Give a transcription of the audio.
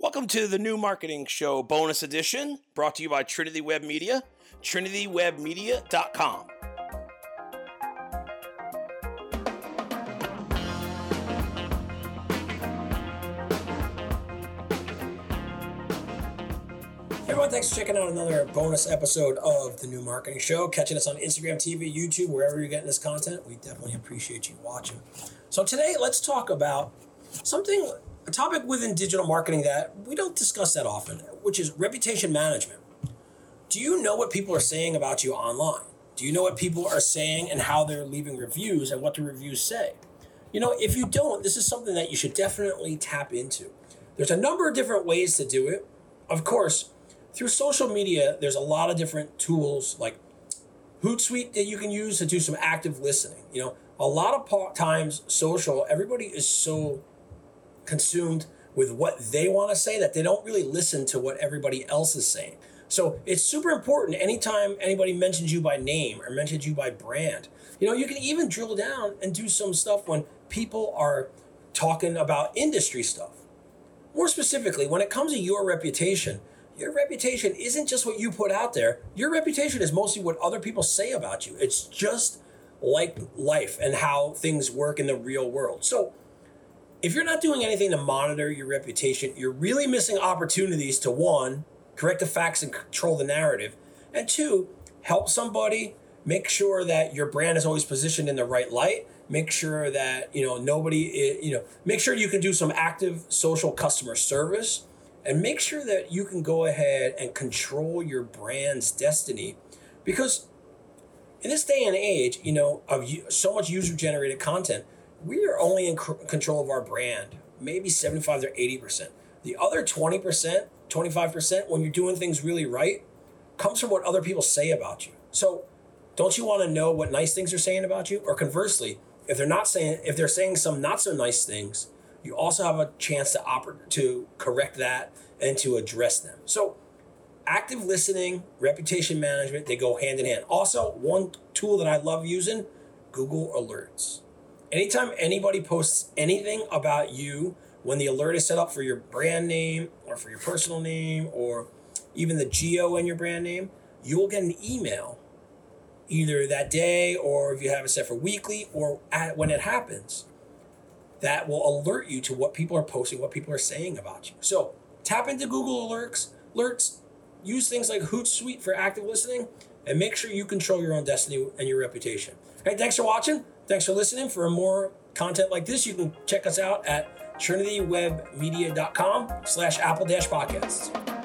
Welcome to the new marketing show bonus edition brought to you by Trinity Web Media, trinitywebmedia.com. Everyone, thanks for checking out another bonus episode of the New Marketing Show. Catching us on Instagram, TV, YouTube, wherever you're getting this content. We definitely appreciate you watching. So today, let's talk about something, a topic within digital marketing that we don't discuss that often, which is reputation management. Do you know what people are saying about you online? Do you know what people are saying and how they're leaving reviews and what the reviews say? You know, if you don't, this is something that you should definitely tap into. There's a number of different ways to do it. Of course, through social media, there's a lot of different tools like Hootsuite that you can use to do some active listening. You know, a lot of times social, everybody is so consumed with what they want to say that they don't really listen to what everybody else is saying. So it's super important anytime anybody mentions you by name or mentions you by brand. You know, you can even drill down and do some stuff when people are talking about industry stuff. More specifically, when it comes to your reputation, your reputation isn't just what you put out there. Your reputation is mostly what other people say about you. It's just like life and how things work in the real world. So, if you're not doing anything to monitor your reputation, you're really missing opportunities to one, correct the facts and control the narrative, and two, help somebody make sure that your brand is always positioned in the right light make sure that you know nobody you know make sure you can do some active social customer service and make sure that you can go ahead and control your brand's destiny because in this day and age you know of so much user generated content we are only in control of our brand maybe 75 to 80% the other 20% 25% when you're doing things really right comes from what other people say about you so don't you want to know what nice things are saying about you or conversely if they're not saying if they're saying some not so nice things you also have a chance to oper- to correct that and to address them. So active listening, reputation management, they go hand in hand. Also, one tool that I love using, Google Alerts. Anytime anybody posts anything about you, when the alert is set up for your brand name or for your personal name or even the geo in your brand name, you will get an email either that day or if you have it set for weekly or at, when it happens that will alert you to what people are posting, what people are saying about you. So tap into Google alerts, alerts, use things like Hootsuite for active listening, and make sure you control your own destiny and your reputation. Hey, thanks for watching. Thanks for listening. For more content like this, you can check us out at trinitywebmedia.com slash apple dash podcasts.